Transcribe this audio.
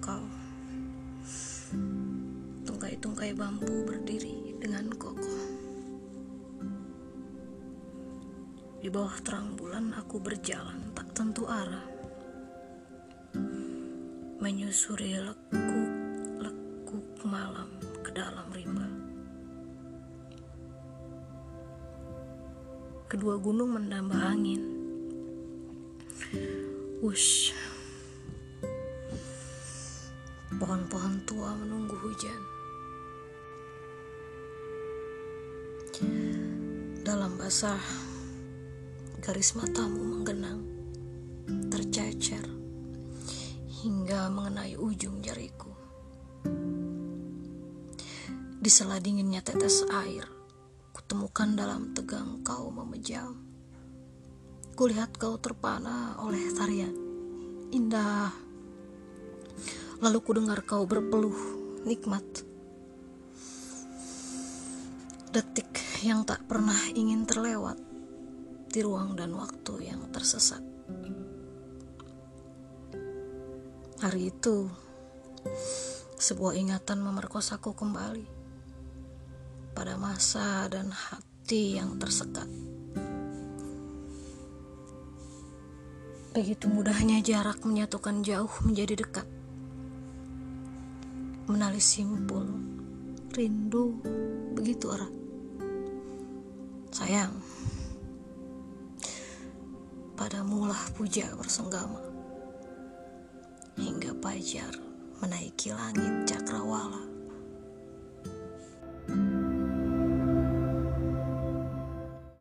kau. Tungkai-tungkai bambu berdiri dengan kokoh. Di bawah terang bulan aku berjalan tak tentu arah. Menyusuri lekuk-lekuk malam ke dalam rimba. Kedua gunung menambah angin. Wush. Pohon-pohon tua menunggu hujan. Dalam basah, garis matamu menggenang, tercecer, hingga mengenai ujung jariku. Di sela dinginnya tetes air, kutemukan dalam tegang kau memejam. Kulihat kau terpana oleh tarian indah Lalu ku dengar kau berpeluh nikmat. Detik yang tak pernah ingin terlewat di ruang dan waktu yang tersesat. Hari itu, sebuah ingatan memerkosaku kembali pada masa dan hati yang tersekat. Begitu mudahnya jarak menyatukan jauh menjadi dekat menali simpul rindu begitu erat sayang padamulah puja bersenggama hingga pajar menaiki langit cakrawala